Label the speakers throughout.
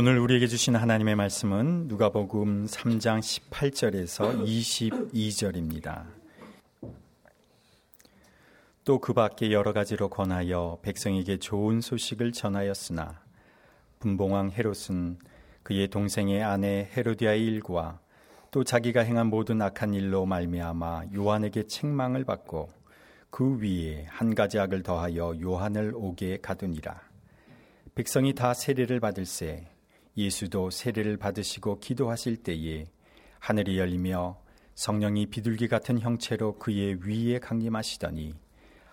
Speaker 1: 오늘 우리에게 주신 하나님의 말씀은 누가복음 3장 18절에서 22절입니다. 또 그 밖에 여러 가지로 권하여 백성에게 좋은 소식을 전하였으나 분봉왕 헤롯은 그의 동생의 아내 헤로디아의 일과 또 자기가 행한 모든 악한 일로 말미암아 요한에게 책망을 받고 그 위에 한 가지 악을 더하여 요한을 오게 가두니라. 백성이 다 세례를 받을새 예수도 세례를 받으시고 기도하실 때에 하늘이 열리며 성령이 비둘기 같은 형체로 그의 위에 강림하시더니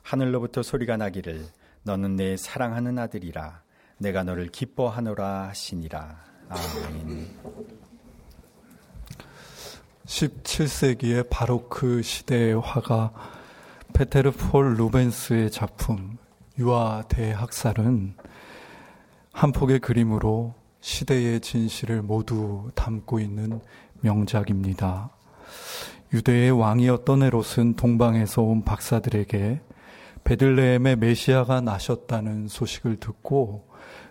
Speaker 1: 하늘로부터 소리가 나기를 너는 내 사랑하는 아들이라 내가 너를 기뻐하노라 하시니라. 아멘.
Speaker 2: 17세기의 바로크 시대의 화가 페테르 폴 루벤스의 작품 유아 대 학살은 한 폭의 그림으로 시대의 진실을 모두 담고 있는 명작입니다. 유대의 왕이었던 헤롯은 동방에서 온 박사들에게 베들레헴의 메시아가 나셨다는 소식을 듣고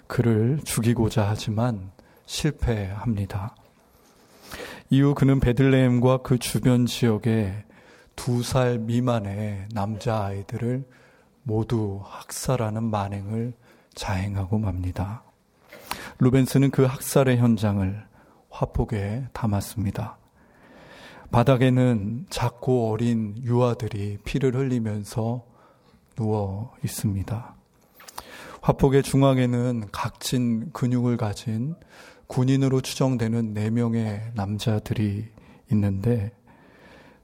Speaker 2: 그를 죽이고자 하지만 실패합니다. 이후 그는 베들레헴과 그 주변 지역에 두 살 미만의 남자 아이들을 모두 학살하는 만행을 자행하고 맙니다. 루벤스는 그 학살의 현장을 화폭에 담았습니다. 바닥에는 작고 어린 유아들이 피를 흘리면서 누워 있습니다. 화폭의 중앙에는 각진 근육을 가진 군인으로 추정되는 4명의 남자들이 있는데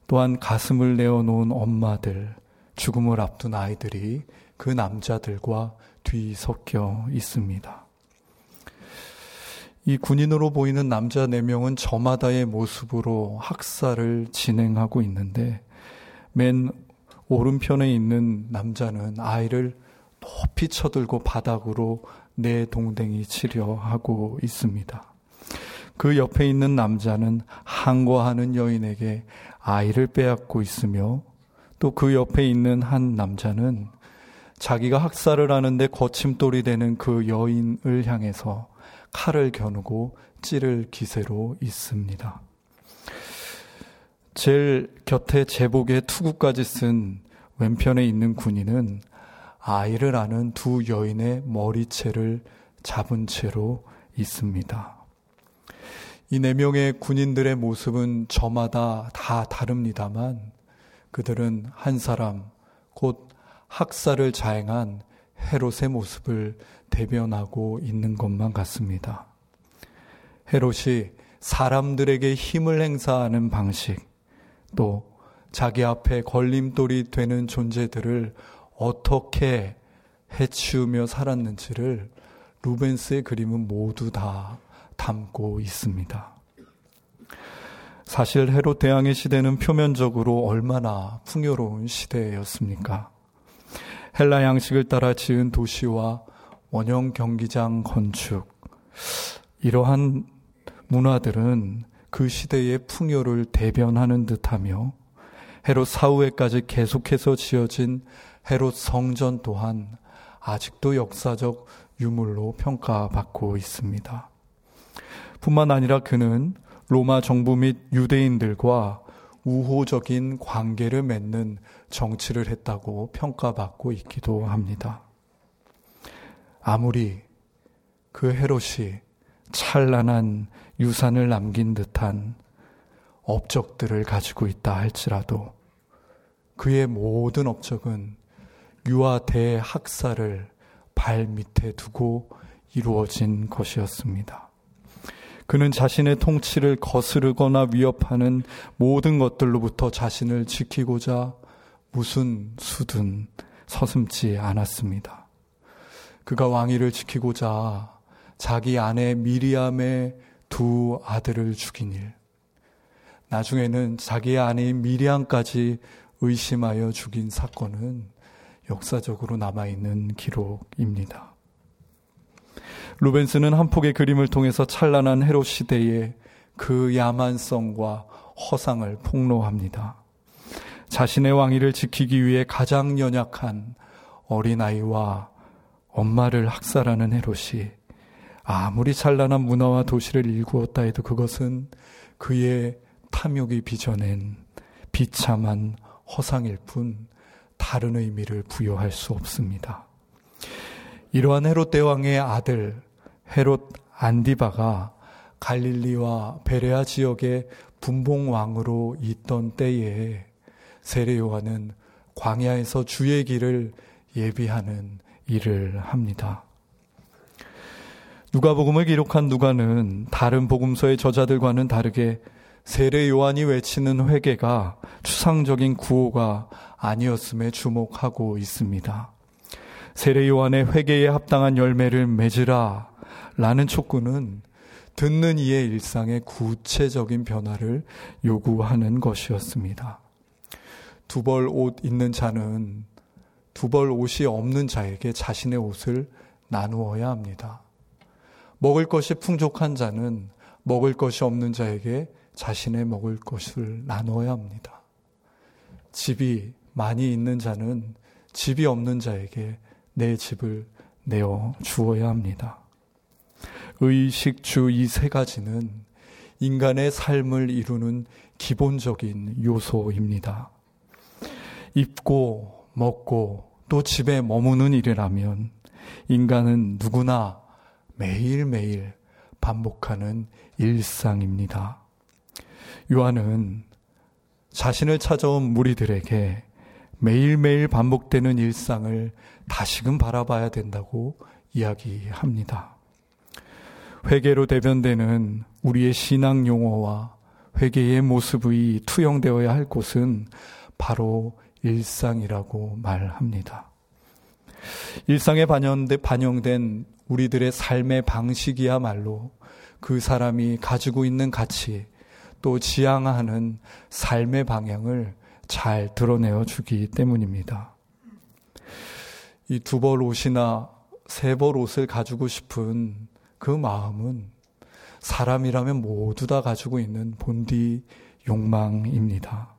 Speaker 2: 또한 가슴을 내어놓은 엄마들, 죽음을 앞둔 아이들이 그 남자들과 뒤섞여 있습니다. 이 군인으로 보이는 남자 4명은 저마다의 모습으로 학살을 진행하고 있는데 맨 오른편에 있는 남자는 아이를 높이 쳐들고 바닥으로 내 동댕이 치려 하고 있습니다. 그 옆에 있는 남자는 항거하는 여인에게 아이를 빼앗고 있으며 또 그 옆에 있는 한 남자는 자기가 학살을 하는데 거침돌이 되는 그 여인을 향해서 칼을 겨누고 찌를 기세로 있습니다. 제일 곁에 제복에 투구까지 쓴 왼편에 있는 군인은 아이를 아는 두 여인의 머리채를 잡은 채로 있습니다. 이 네 명의 군인들의 모습은 저마다 다 다릅니다만 그들은 한 사람, 곧 학살을 자행한 헤롯의 모습을 대변하고 있는 것만 같습니다. 헤롯이 사람들에게 힘을 행사하는 방식, 또 자기 앞에 걸림돌이 되는 존재들을 어떻게 해치우며 살았는지를 루벤스의 그림은 모두 다 담고 있습니다. 사실 헤롯 대왕의 시대는 표면적으로 얼마나 풍요로운 시대였습니까? 헬라 양식을 따라 지은 도시와 원형 경기장 건축, 이러한 문화들은 그 시대의 풍요를 대변하는 듯하며 헤롯 사후에까지 계속해서 지어진 헤롯 성전 또한 아직도 역사적 유물로 평가받고 있습니다. 뿐만 아니라 그는 로마 정부 및 유대인들과 우호적인 관계를 맺는 정치를 했다고 평가받고 있기도 합니다. 아무리 그 헤롯이 찬란한 유산을 남긴 듯한 업적들을 가지고 있다 할지라도 그의 모든 업적은 유아 대학살을 발 밑에 두고 이루어진 것이었습니다. 그는 자신의 통치를 거스르거나 위협하는 모든 것들로부터 자신을 지키고자 무슨 수든 서슴지 않았습니다. 그가 왕위를 지키고자 자기 아내 미리암의 두 아들을 죽인 일. 나중에는 자기 아내인 미리암까지 의심하여 죽인 사건은 역사적으로 남아있는 기록입니다. 루벤스는 한 폭의 그림을 통해서 찬란한 헤롯 시대의 그 야만성과 허상을 폭로합니다. 자신의 왕위를 지키기 위해 가장 연약한 어린아이와 엄마를 학살하는 헤롯이 아무리 찬란한 문화와 도시를 일구었다 해도 그것은 그의 탐욕이 빚어낸 비참한 허상일 뿐 다른 의미를 부여할 수 없습니다. 이러한 헤롯 대왕의 아들 헤롯 안디바가 갈릴리와 베레아 지역의 분봉 왕으로 있던 때에 세례 요한은 광야에서 주의 길을 예비하는 일을 합니다. 누가복음을 기록한 누가는 다른 복음서의 저자들과는 다르게 세례 요한이 외치는 회개가 추상적인 구호가 아니었음에 주목하고 있습니다. 세례 요한의 회개에 합당한 열매를 맺으라 라는 촉구는 듣는 이의 일상의 구체적인 변화를 요구하는 것이었습니다. 두벌 옷 있는 자는 두벌 옷이 없는 자에게 자신의 옷을 나누어야 합니다. 먹을 것이 풍족한 자는 먹을 것이 없는 자에게 자신의 먹을 것을 나누어야 합니다. 집이 많이 있는 자는 집이 없는 자에게 내 집을 내어 주어야 합니다. 의식, 주 이 세 가지는 인간의 삶을 이루는 기본적인 요소입니다. 입고, 먹고, 또 집에 머무는 일이라면 인간은 누구나 매일매일 반복하는 일상입니다. 요한은 자신을 찾아온 무리들에게 매일매일 반복되는 일상을 다시금 바라봐야 된다고 이야기합니다. 회개로 대변되는 우리의 신앙 용어와 회개의 모습이 투영되어야 할 곳은 바로 일상이라고 말합니다. 일상에 반영된 우리들의 삶의 방식이야말로 그 사람이 가지고 있는 가치 또 지향하는 삶의 방향을 잘 드러내어 주기 때문입니다. 이 두 벌 옷이나 세 벌 옷을 가지고 싶은 그 마음은 사람이라면 모두 다 가지고 있는 본디 욕망입니다.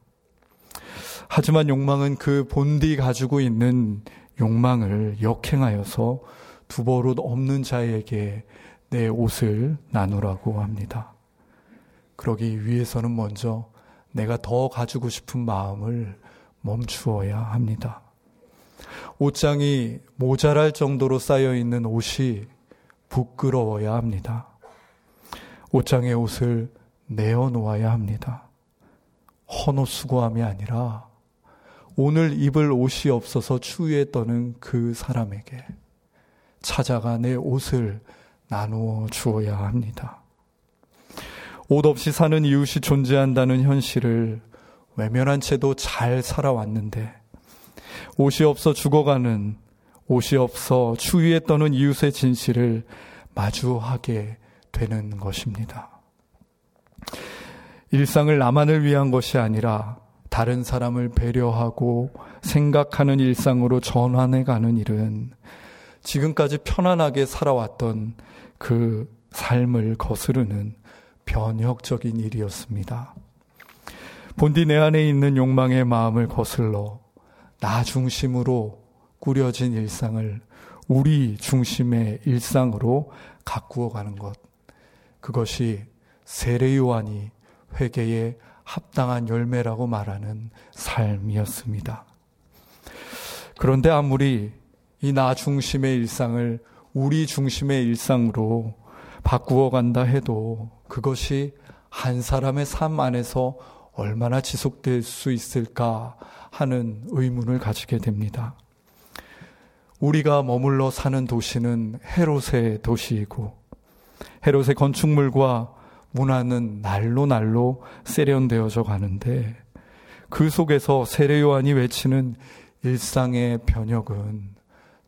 Speaker 2: 하지만 욕망은 그 본디 가지고 있는 욕망을 역행하여서 두 버릇 없는 자에게 내 옷을 나누라고 합니다. 그러기 위해서는 먼저 내가 더 가지고 싶은 마음을 멈추어야 합니다. 옷장이 모자랄 정도로 쌓여 있는 옷이 부끄러워야 합니다. 옷장의 옷을 내어 놓아야 합니다. 헌옷 수고함이 아니라 오늘 입을 옷이 없어서 추위에 떠는 그 사람에게 찾아가 내 옷을 나누어 주어야 합니다. 옷 없이 사는 이웃이 존재한다는 현실을 외면한 채도 잘 살아왔는데 옷이 없어 죽어가는 옷이 없어 추위에 떠는 이웃의 진실을 마주하게 되는 것입니다. 일상을 나만을 위한 것이 아니라 다른 사람을 배려하고 생각하는 일상으로 전환해 가는 일은 지금까지 편안하게 살아왔던 그 삶을 거스르는 변혁적인 일이었습니다. 본디 내 안에 있는 욕망의 마음을 거슬러 나 중심으로 꾸려진 일상을 우리 중심의 일상으로 가꾸어 가는 것. 그것이 세례 요한이 회개에 합당한 열매라고 말하는 삶이었습니다. 그런데 아무리 이 나 중심의 일상을 우리 중심의 일상으로 바꾸어 간다 해도 그것이 한 사람의 삶 안에서 얼마나 지속될 수 있을까 하는 의문을 가지게 됩니다. 우리가 머물러 사는 도시는 헤롯의 도시이고 헤롯의 건축물과 문화는 날로 날로 세련되어져 가는데 그 속에서 세례 요한이 외치는 일상의 변혁은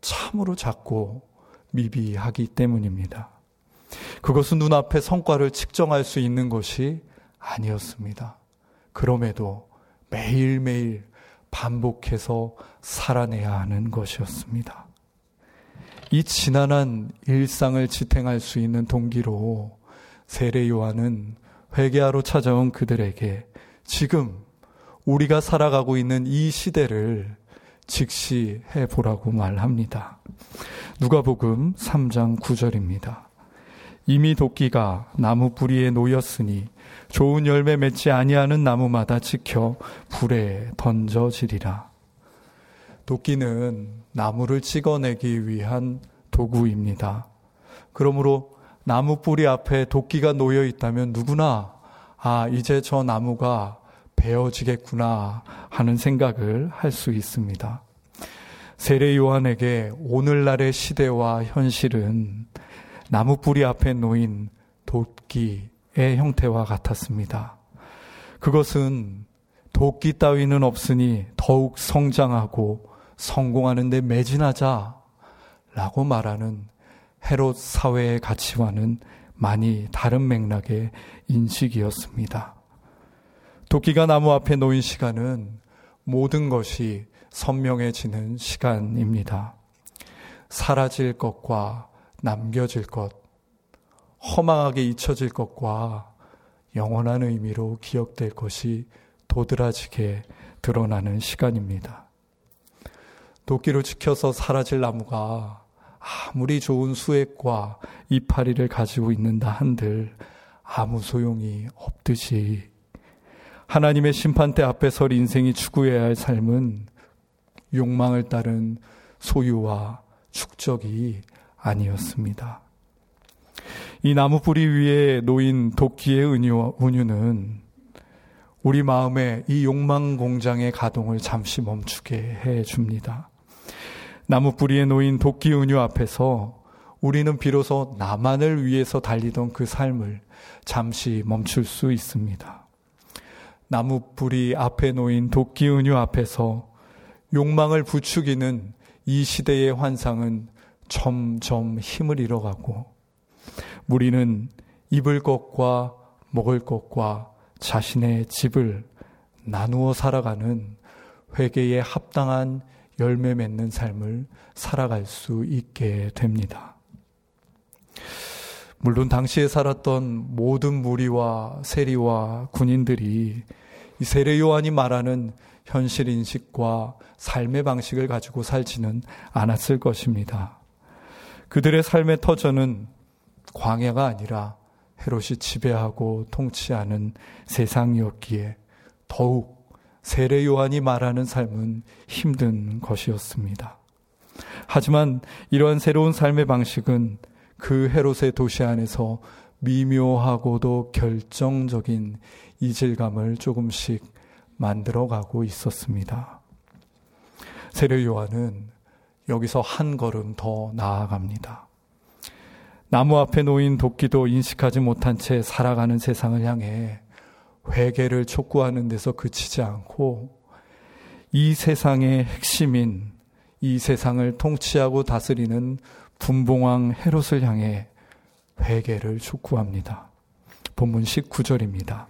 Speaker 2: 참으로 작고 미비하기 때문입니다. 그것은 눈앞에 성과를 측정할 수 있는 것이 아니었습니다. 그럼에도 매일매일 반복해서 살아내야 하는 것이었습니다. 이 지난한 일상을 지탱할 수 있는 동기로 세례 요한은 회개하러 찾아온 그들에게 지금 우리가 살아가고 있는 이 시대를 직시해 보라고 말합니다. 누가복음 3장 9절입니다. 이미 도끼가 나무 뿌리에 놓였으니 좋은 열매 맺지 아니하는 나무마다 지켜 불에 던져지리라. 도끼는 나무를 찍어내기 위한 도구입니다. 그러므로 나무 뿌리 앞에 도끼가 놓여 있다면 누구나 아, 이제 저 나무가 베어지겠구나 하는 생각을 할 수 있습니다. 세례 요한에게 오늘날의 시대와 현실은 나무 뿌리 앞에 놓인 도끼의 형태와 같았습니다. 그것은 도끼 따위는 없으니 더욱 성장하고 성공하는 데 매진하자 라고 말하는 헤롯 사회의 가치와는 많이 다른 맥락의 인식이었습니다. 도끼가 나무 앞에 놓인 시간은 모든 것이 선명해지는 시간입니다. 사라질 것과 남겨질 것, 허망하게 잊혀질 것과 영원한 의미로 기억될 것이 도드라지게 드러나는 시간입니다. 도끼로 지켜서 사라질 나무가 아무리 좋은 수액과 이파리를 가지고 있는다 한들 아무 소용이 없듯이 하나님의 심판대 앞에 설 인생이 추구해야 할 삶은 욕망을 따른 소유와 축적이 아니었습니다. 이 나무 뿌리 위에 놓인 도끼의 은유, 은유는 우리 마음에 이 욕망 공장의 가동을 잠시 멈추게 해 줍니다. 나무 뿌리에 놓인 도끼 은유 앞에서 우리는 비로소 나만을 위해서 달리던 그 삶을 잠시 멈출 수 있습니다. 나무 뿌리 앞에 놓인 도끼 은유 앞에서 욕망을 부추기는 이 시대의 환상은 점점 힘을 잃어가고 우리는 입을 것과 먹을 것과 자신의 집을 나누어 살아가는 회개에 합당한 열매 맺는 삶을 살아갈 수 있게 됩니다. 물론 당시에 살았던 모든 무리와 세리와 군인들이 이 세례 요한이 말하는 현실 인식과 삶의 방식을 가지고 살지는 않았을 것입니다. 그들의 삶의 터전은 광야가 아니라 헤롯이 지배하고 통치하는 세상이었기에 더욱 세례 요한이 말하는 삶은 힘든 것이었습니다. 하지만 이러한 새로운 삶의 방식은 그 헤롯의 도시 안에서 미묘하고도 결정적인 이질감을 조금씩 만들어가고 있었습니다. 세례 요한은 여기서 한 걸음 더 나아갑니다. 나무 앞에 놓인 도끼도 인식하지 못한 채 살아가는 세상을 향해 회개를 촉구하는 데서 그치지 않고 이 세상의 핵심인 이 세상을 통치하고 다스리는 분봉왕 헤롯을 향해 회개를 촉구합니다. 본문 19절입니다.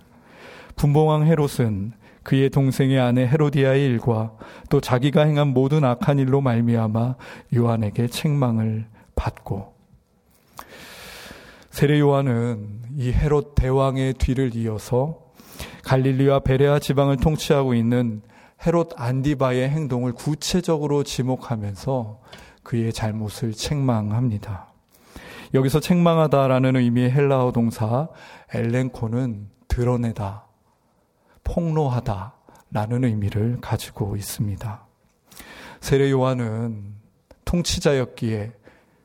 Speaker 2: 분봉왕 헤롯은 그의 동생의 아내 헤로디아의 일과 또 자기가 행한 모든 악한 일로 말미암아 요한에게 책망을 받고 세례 요한은 이 헤롯 대왕의 뒤를 이어서 갈릴리와 베레아 지방을 통치하고 있는 헤롯 안디바의 행동을 구체적으로 지목하면서 그의 잘못을 책망합니다. 여기서 책망하다라는 의미의 헬라어 동사 엘렌코는 드러내다, 폭로하다 라는 의미를 가지고 있습니다. 세례 요한은 통치자였기에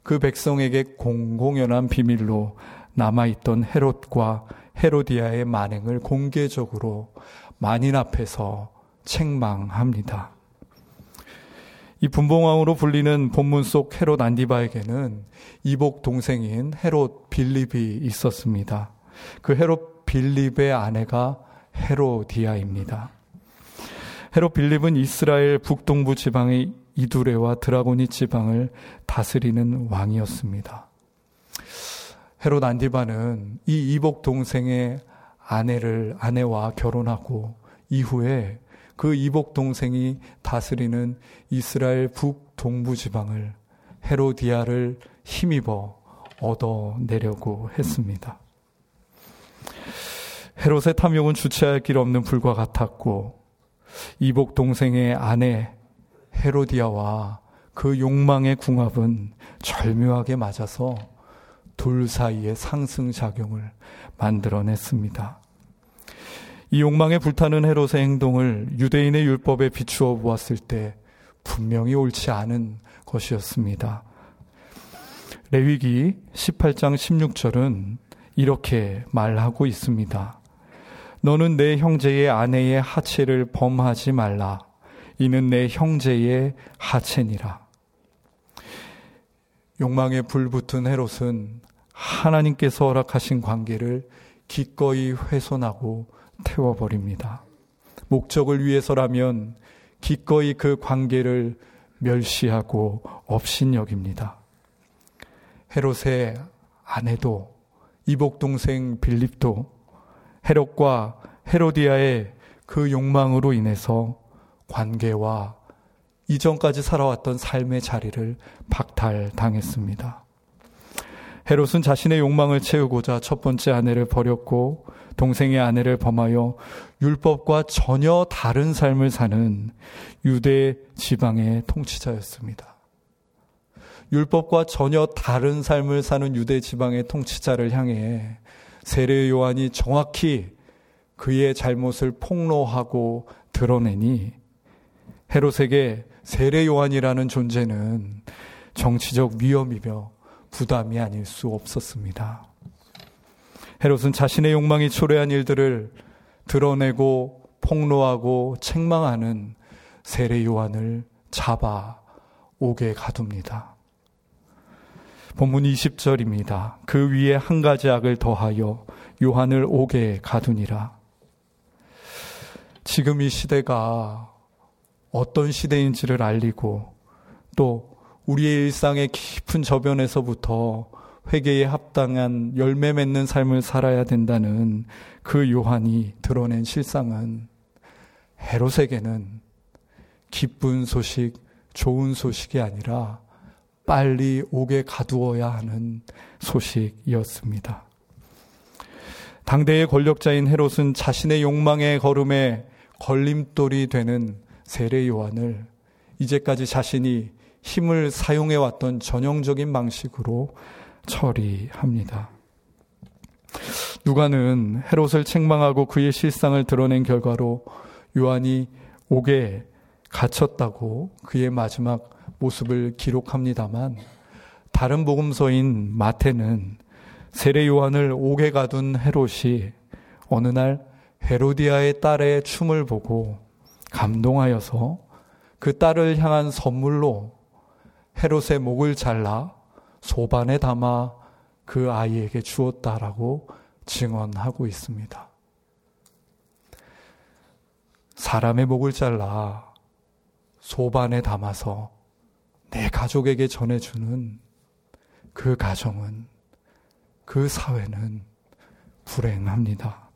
Speaker 2: 그 백성에게 공공연한 비밀로 남아있던 헤롯과 헤로디아의 만행을 공개적으로 만인 앞에서 책망합니다. 이 분봉왕으로 불리는 본문 속 헤롯 안디바에게는 이복 동생인 헤롯 빌립이 있었습니다. 그 헤롯 빌립의 아내가 헤로디아입니다. 헤롯 빌립은 이스라엘 북동부 지방의 이두레와 드라고니 지방을 다스리는 왕이었습니다. 헤롯 안디바는 이 이복 동생의 아내를 아내와 결혼하고 이후에 그 이복 동생이 다스리는 이스라엘 북 동부 지방을 헤로디아를 힘입어 얻어내려고 했습니다. 헤롯의 탐욕은 주체할 길 없는 불과 같았고 이복 동생의 아내 헤로디아와 그 욕망의 궁합은 절묘하게 맞아서 둘 사이의 상승작용을 만들어냈습니다. 이 욕망에 불타는 헤롯의 행동을 유대인의 율법에 비추어 보았을 때 분명히 옳지 않은 것이었습니다. 레위기 18장 16절은 이렇게 말하고 있습니다. 너는 내 형제의 아내의 하체를 범하지 말라. 이는 내 형제의 하체니라. 욕망에 불붙은 헤롯은 하나님께서 허락하신 관계를 기꺼이 훼손하고 태워버립니다. 목적을 위해서라면 기꺼이 그 관계를 멸시하고 업신여깁니다. 헤롯의 아내도 이복 동생 빌립도 헤롯과 헤로디아의 그 욕망으로 인해서 관계와 이전까지 살아왔던 삶의 자리를 박탈당했습니다. 헤롯은 자신의 욕망을 채우고자 첫 번째 아내를 버렸고 동생의 아내를 범하여 율법과 전혀 다른 삶을 사는 유대 지방의 통치자였습니다. 율법과 전혀 다른 삶을 사는 유대 지방의 통치자를 향해 세례 요한이 정확히 그의 잘못을 폭로하고 드러내니 헤롯에게 세례 요한이라는 존재는 정치적 위험이며 부담이 아닐 수 없었습니다. 헤롯은 자신의 욕망이 초래한 일들을 드러내고 폭로하고 책망하는 세례 요한을 잡아 옥에 가둡니다. 본문 20절입니다. 그 위에 한 가지 악을 더하여 요한을 옥에 가두니라. 지금 이 시대가 어떤 시대인지를 알리고 또 우리의 일상의 깊은 저변에서부터 회개에 합당한 열매 맺는 삶을 살아야 된다는 그 요한이 드러낸 실상은 헤롯에게는 기쁜 소식, 좋은 소식이 아니라 빨리 옥에 가두어야 하는 소식이었습니다. 당대의 권력자인 헤롯은 자신의 욕망의 걸음에 걸림돌이 되는 세례 요한을 이제까지 자신이 힘을 사용해 왔던 전형적인 방식으로 처리합니다. 누가는 헤롯을 책망하고 그의 실상을 드러낸 결과로 요한이 옥에 갇혔다고 그의 마지막 모습을 기록합니다만 다른 복음서인 마태는 세례 요한을 옥에 가둔 헤롯이 어느 날 헤로디아의 딸의 춤을 보고 감동하여서 그 딸을 향한 선물로 헤롯의 목을 잘라 소반에 담아 그 아이에게 주었다라고 증언하고 있습니다. 사람의 목을 잘라 소반에 담아서 내 가족에게 전해주는 그 가정은, 그 사회는 불행합니다.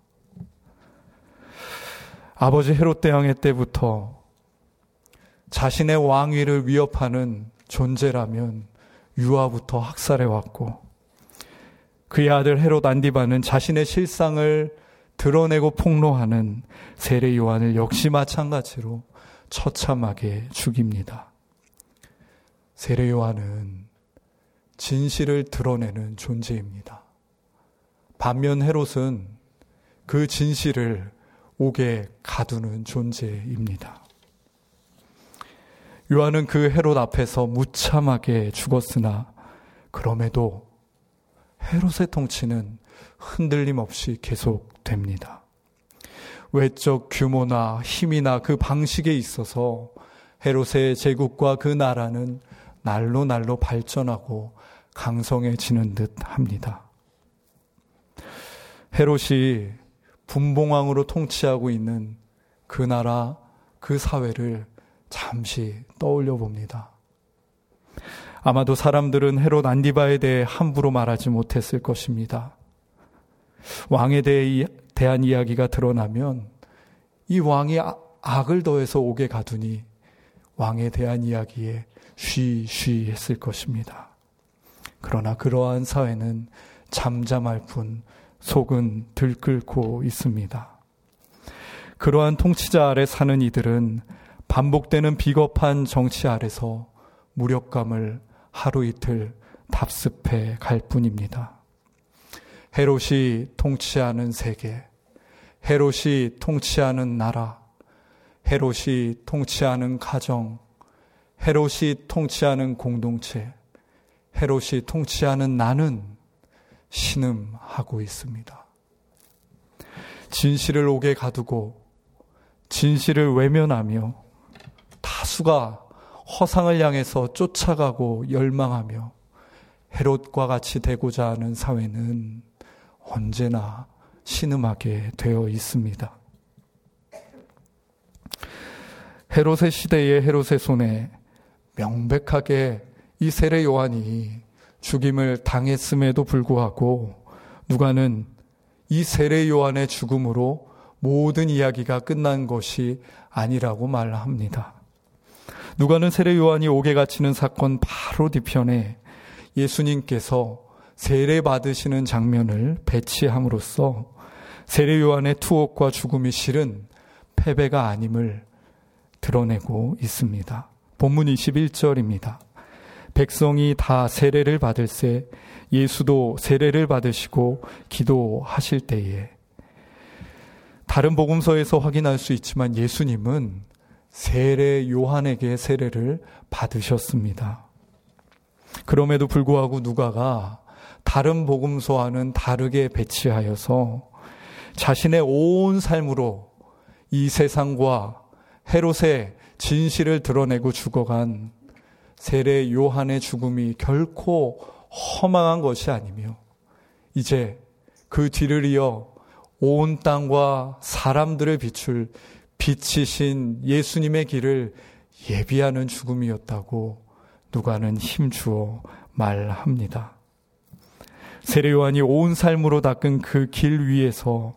Speaker 2: 아버지 헤롯 대왕의 때부터 자신의 왕위를 위협하는 존재라면 유아부터 학살해 왔고 그의 아들 헤롯 안디바는 자신의 실상을 드러내고 폭로하는 세례 요한을 역시 마찬가지로 처참하게 죽입니다. 세례 요한은 진실을 드러내는 존재입니다. 반면 헤롯은 그 진실을 옥에 가두는 존재입니다. 요한은 그 헤롯 앞에서 무참하게 죽었으나 그럼에도 헤롯의 통치는 흔들림 없이 계속됩니다. 외적 규모나 힘이나 그 방식에 있어서 헤롯의 제국과 그 나라는 날로 날로 발전하고 강성해지는 듯 합니다. 헤롯이 분봉왕으로 통치하고 있는 그 나라, 그 사회를 잠시 떠올려 봅니다. 아마도 사람들은 헤롯 안디바에 대해 함부로 말하지 못했을 것입니다. 왕에 대해 대한 이야기가 드러나면 이 왕이 아, 악을 더해서 옥에 가두니 왕에 대한 이야기에 쉬쉬 했을 것입니다. 그러나 그러한 사회는 잠잠할 뿐 속은 들끓고 있습니다. 그러한 통치자 아래 사는 이들은 반복되는 비겁한 정치 아래서 무력감을 하루 이틀 답습해 갈 뿐입니다. 헤롯이 통치하는 세계, 헤롯이 통치하는 나라, 헤롯이 통치하는 가정, 헤롯이 통치하는 공동체, 헤롯이 통치하는 나는 신음하고 있습니다. 진실을 옥에 가두고 진실을 외면하며 다수가 허상을 향해서 쫓아가고 열망하며 헤롯과 같이 되고자 하는 사회는 언제나 신음하게 되어 있습니다. 헤롯의 시대의 헤롯의 손에 명백하게 이 세례 요한이 죽임을 당했음에도 불구하고 누가는 이 세례 요한의 죽음으로 모든 이야기가 끝난 것이 아니라고 말합니다. 누가는 세례 요한이 옥에 갇히는 사건 바로 뒤편에 예수님께서 세례 받으시는 장면을 배치함으로써 세례 요한의 투옥과 죽음이 실은 패배가 아님을 드러내고 있습니다. 본문 21절입니다. 백성이 다 세례를 받을새 예수도 세례를 받으시고 기도하실 때에 다른 복음서에서 확인할 수 있지만 예수님은 세례 요한에게 세례를 받으셨습니다. 그럼에도 불구하고 누가가 다른 복음서와는 다르게 배치하여서 자신의 온 삶으로 이 세상과 헤롯의 진실을 드러내고 죽어간 세례 요한의 죽음이 결코 허망한 것이 아니며 이제 그 뒤를 이어 온 땅과 사람들을 비출 빛이신 예수님의 길을 예비하는 죽음이었다고 누가는 힘주어 말합니다. 세례 요한이 온 삶으로 닦은 그 길 위에서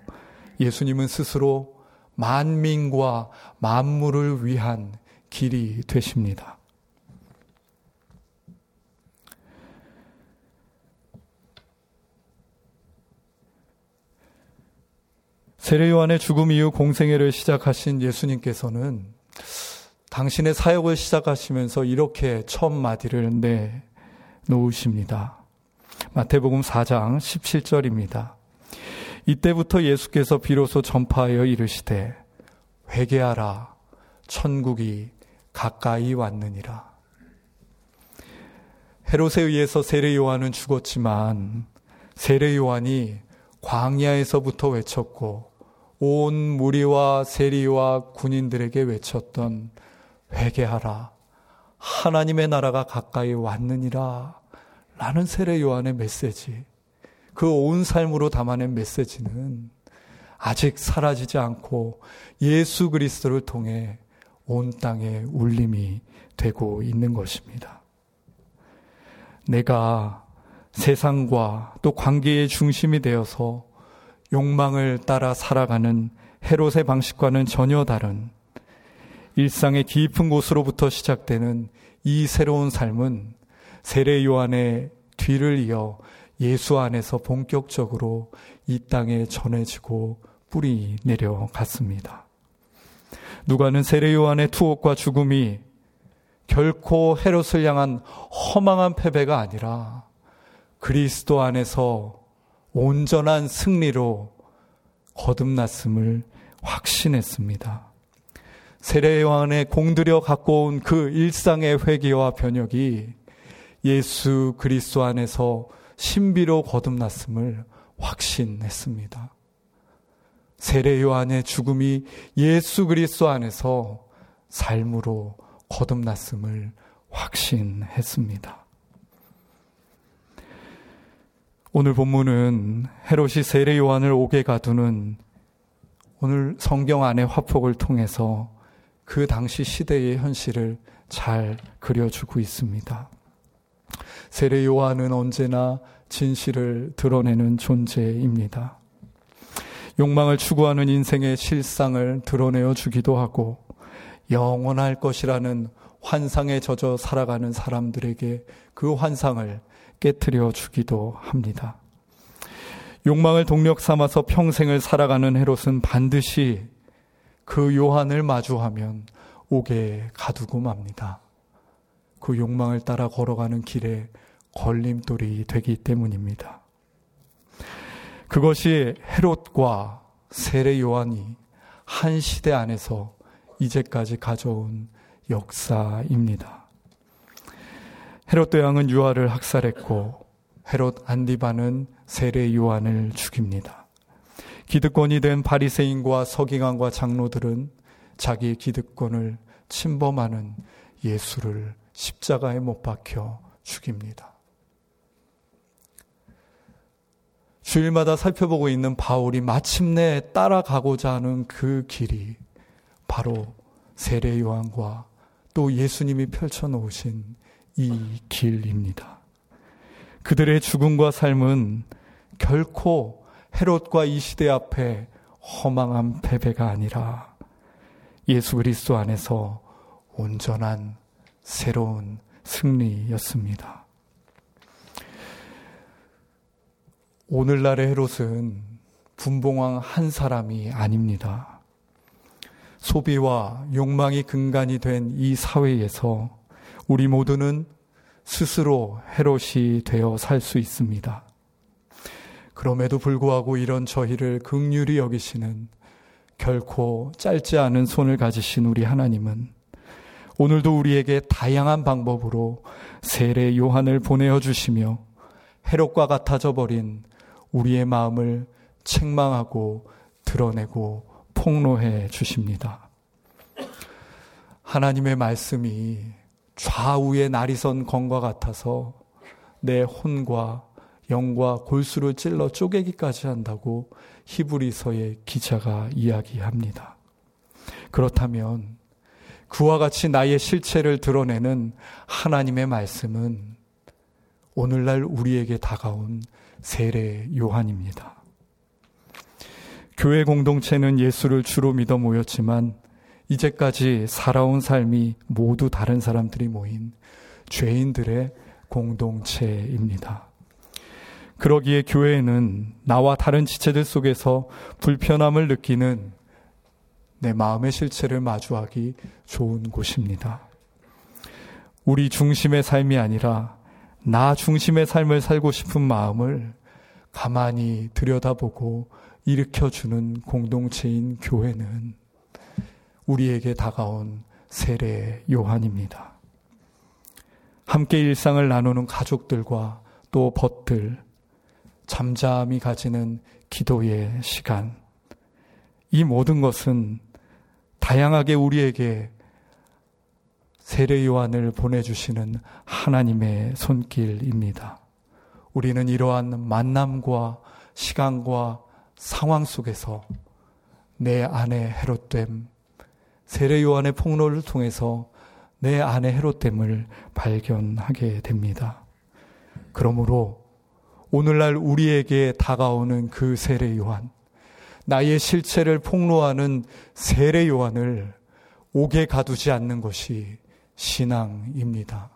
Speaker 2: 예수님은 스스로 만민과 만물을 위한 길이 되십니다. 세례 요한의 죽음 이후 공생애를 시작하신 예수님께서는 당신의 사역을 시작하시면서 이렇게 첫 마디를 내 놓으십니다. 마태복음 4장 17절입니다. 이때부터 예수께서 비로소 전파하여 이르시되 회개하라 천국이 가까이 왔느니라. 헤롯에 의해서 세례 요한은 죽었지만 세례 요한이 광야에서부터 외쳤고 온 무리와 세리와 군인들에게 외쳤던 회개하라. 하나님의 나라가 가까이 왔느니라. 라는 세례 요한의 메시지. 그 온 삶으로 담아낸 메시지는 아직 사라지지 않고 예수 그리스도를 통해 온 땅에 울림이 되고 있는 것입니다. 내가 세상과 또 관계의 중심이 되어서 욕망을 따라 살아가는 헤롯의 방식과는 전혀 다른 일상의 깊은 곳으로부터 시작되는 이 새로운 삶은 세례 요한의 뒤를 이어 예수 안에서 본격적으로 이 땅에 전해지고 뿌리 내려갔습니다. 누가는 세례 요한의 투옥과 죽음이 결코 헤롯을 향한 허망한 패배가 아니라 그리스도 안에서 온전한 승리로 거듭났음을 확신했습니다. 세례 요한의 공들여 갖고 온 그 일상의 회개와 변혁이 예수 그리스도 안에서 신비로 거듭났음을 확신했습니다. 세례 요한의 죽음이 예수 그리스도 안에서 삶으로 거듭났음을 확신했습니다. 오늘 본문은 헤롯이 세례 요한을 옥에 가두는 오늘 성경 안의 화폭을 통해서 그 당시 시대의 현실을 잘 그려주고 있습니다. 세례 요한은 언제나 진실을 드러내는 존재입니다. 욕망을 추구하는 인생의 실상을 드러내어 주기도 하고 영원할 것이라는 환상에 젖어 살아가는 사람들에게 그 환상을 깨뜨려 주기도 합니다. 욕망을 동력 삼아서 평생을 살아가는 헤롯은 반드시 그 요한을 마주하면 옥에 가두고 맙니다. 그 욕망을 따라 걸어가는 길에 걸림돌이 되기 때문입니다. 그것이 헤롯과 세례 요한이 한 시대 안에서 이제까지 가져온 역사입니다. 헤롯 대왕은 유아를 학살했고 헤롯 안디바는 세례 요한을 죽입니다. 기득권이 된 바리새인과 서기관과 장로들은 자기의 기득권을 침범하는 예수를 십자가에 못 박혀 죽입니다. 주일마다 살펴보고 있는 바울이 마침내 따라가고자 하는 그 길이 바로 세례 요한과 또 예수님이 펼쳐 놓으신 이 길입니다. 그들의 죽음과 삶은 결코 헤롯과 이 시대 앞에 허망한 패배가 아니라 예수 그리스도 안에서 온전한 새로운 승리였습니다. 오늘날의 헤롯은 분봉왕 한 사람이 아닙니다. 소비와 욕망이 근간이 된 이 사회에서 우리 모두는 스스로 헤롯이 되어 살 수 있습니다. 그럼에도 불구하고 이런 저희를 극률이 여기시는 결코 짧지 않은 손을 가지신 우리 하나님은 오늘도 우리에게 다양한 방법으로 세례 요한을 보내어 주시며 헤롯과 같아져 버린 우리의 마음을 책망하고 드러내고 폭로해 주십니다. 하나님의 말씀이 좌우의 날이 선 검과 같아서 내 혼과 영과 골수를 찔러 쪼개기까지 한다고 히브리서의 기자가 이야기합니다. 그렇다면 그와 같이 나의 실체를 드러내는 하나님의 말씀은 오늘날 우리에게 다가온 세례 요한입니다. 교회 공동체는 예수를 주로 믿어 모였지만 이제까지 살아온 삶이 모두 다른 사람들이 모인 죄인들의 공동체입니다. 그러기에 교회는 나와 다른 지체들 속에서 불편함을 느끼는 내 마음의 실체를 마주하기 좋은 곳입니다. 우리 중심의 삶이 아니라 나 중심의 삶을 살고 싶은 마음을 가만히 들여다보고 일으켜주는 공동체인 교회는 우리에게 다가온 세례 요한입니다. 함께 일상을 나누는 가족들과 또 벗들, 잠잠히 가지는 기도의 시간. 이 모든 것은 다양하게 우리에게 세례 요한을 보내주시는 하나님의 손길입니다. 우리는 이러한 만남과 시간과 상황 속에서 내 안에 해롯됨, 세례 요한의 폭로를 통해서 내 안에 해롯됨을 발견하게 됩니다. 그러므로 오늘날 우리에게 다가오는 그 세례 요한, 나의 실체를 폭로하는 세례 요한을 옥에 가두지 않는 것이 신앙입니다.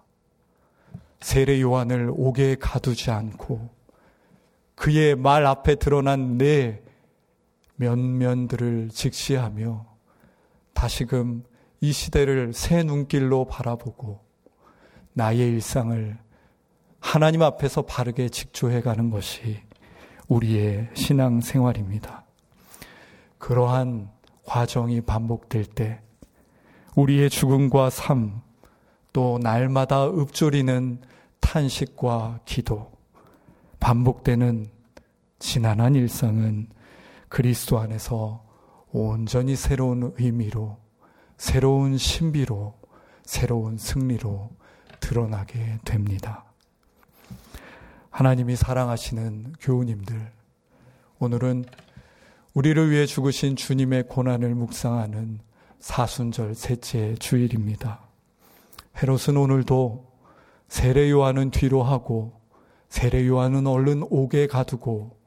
Speaker 2: 세례 요한을 옥에 가두지 않고 그의 말 앞에 드러난 내 면면들을 직시하며 다시금 이 시대를 새 눈길로 바라보고 나의 일상을 하나님 앞에서 바르게 직조해 가는 것이 우리의 신앙 생활입니다. 그러한 과정이 반복될 때 우리의 죽음과 삶, 또 날마다 읊조리는 탄식과 기도, 반복되는 지난한 일상은 그리스도 안에서 온전히 새로운 의미로, 새로운 신비로, 새로운 승리로 드러나게 됩니다. 하나님이 사랑하시는 교우님들, 오늘은 우리를 위해 죽으신 주님의 고난을 묵상하는 사순절 셋째 주일입니다. 헤롯은 오늘도 세례 요한은 뒤로 하고 세례 요한은 얼른 옥에 가두고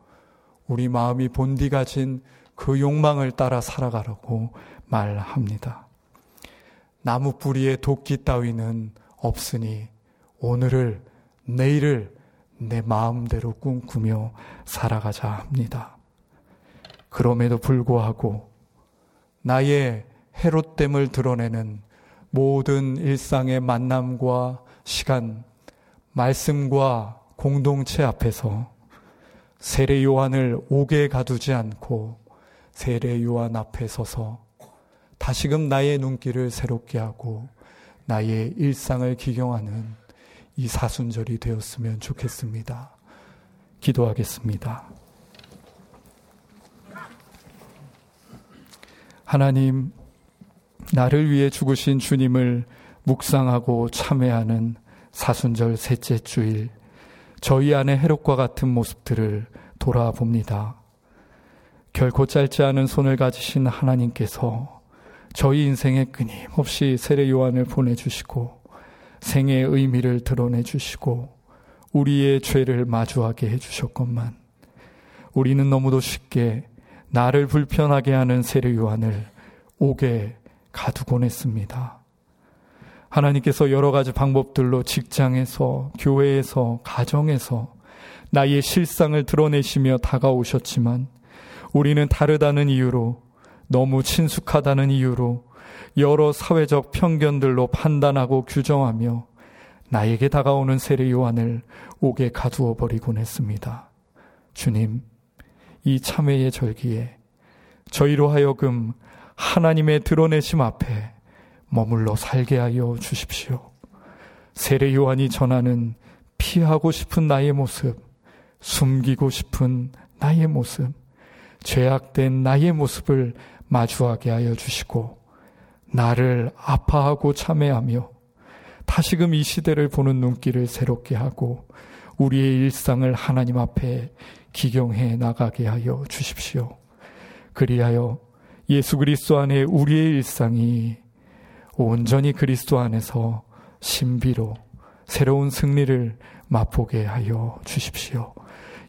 Speaker 2: 우리 마음이 본디 가진 그 욕망을 따라 살아가라고 말합니다. 나무 뿌리에 도끼 따위는 없으니 오늘을 내일을 내 마음대로 꿈꾸며 살아가자 합니다. 그럼에도 불구하고 나의 해롯됨을 드러내는 모든 일상의 만남과 시간, 말씀과 공동체 앞에서 세례 요한을 오게 가두지 않고 세례 요한 앞에 서서 다시금 나의 눈길을 새롭게 하고 나의 일상을 기경하는 이 사순절이 되었으면 좋겠습니다. 기도하겠습니다. 하나님, 나를 위해 죽으신 주님을 묵상하고 참회하는 사순절 셋째 주일, 저희 안의 해롭과 같은 모습들을 돌아봅니다. 결코 짧지 않은 손을 가지신 하나님께서 저희 인생에 끊임없이 세례 요한을 보내주시고 생의 의미를 드러내 주시고 우리의 죄를 마주하게 해주셨건만 우리는 너무도 쉽게 나를 불편하게 하는 세례 요한을 옥에 가두곤 했습니다. 하나님께서 여러 가지 방법들로 직장에서, 교회에서, 가정에서 나의 실상을 드러내시며 다가오셨지만 우리는 다르다는 이유로 너무 친숙하다는 이유로 여러 사회적 편견들로 판단하고 규정하며 나에게 다가오는 세례 요한을 옥에 가두어 버리곤 했습니다. 주님, 이 참회의 절기에 저희로 하여금 하나님의 드러내심 앞에 머물러 살게 하여 주십시오. 세례 요한이 전하는 피하고 싶은 나의 모습, 숨기고 싶은 나의 모습, 죄악된 나의 모습을 마주하게 하여 주시고, 나를 아파하고 참회하며 다시금 이 시대를 보는 눈길을 새롭게 하고 우리의 일상을 하나님 앞에 기경해 나가게 하여 주십시오. 그리하여 예수 그리스도 안에 우리의 일상이 온전히 그리스도 안에서 신비로 새로운 승리를 맛보게 하여 주십시오.